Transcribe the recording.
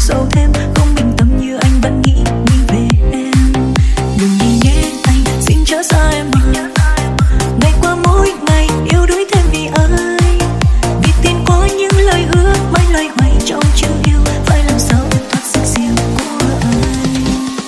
so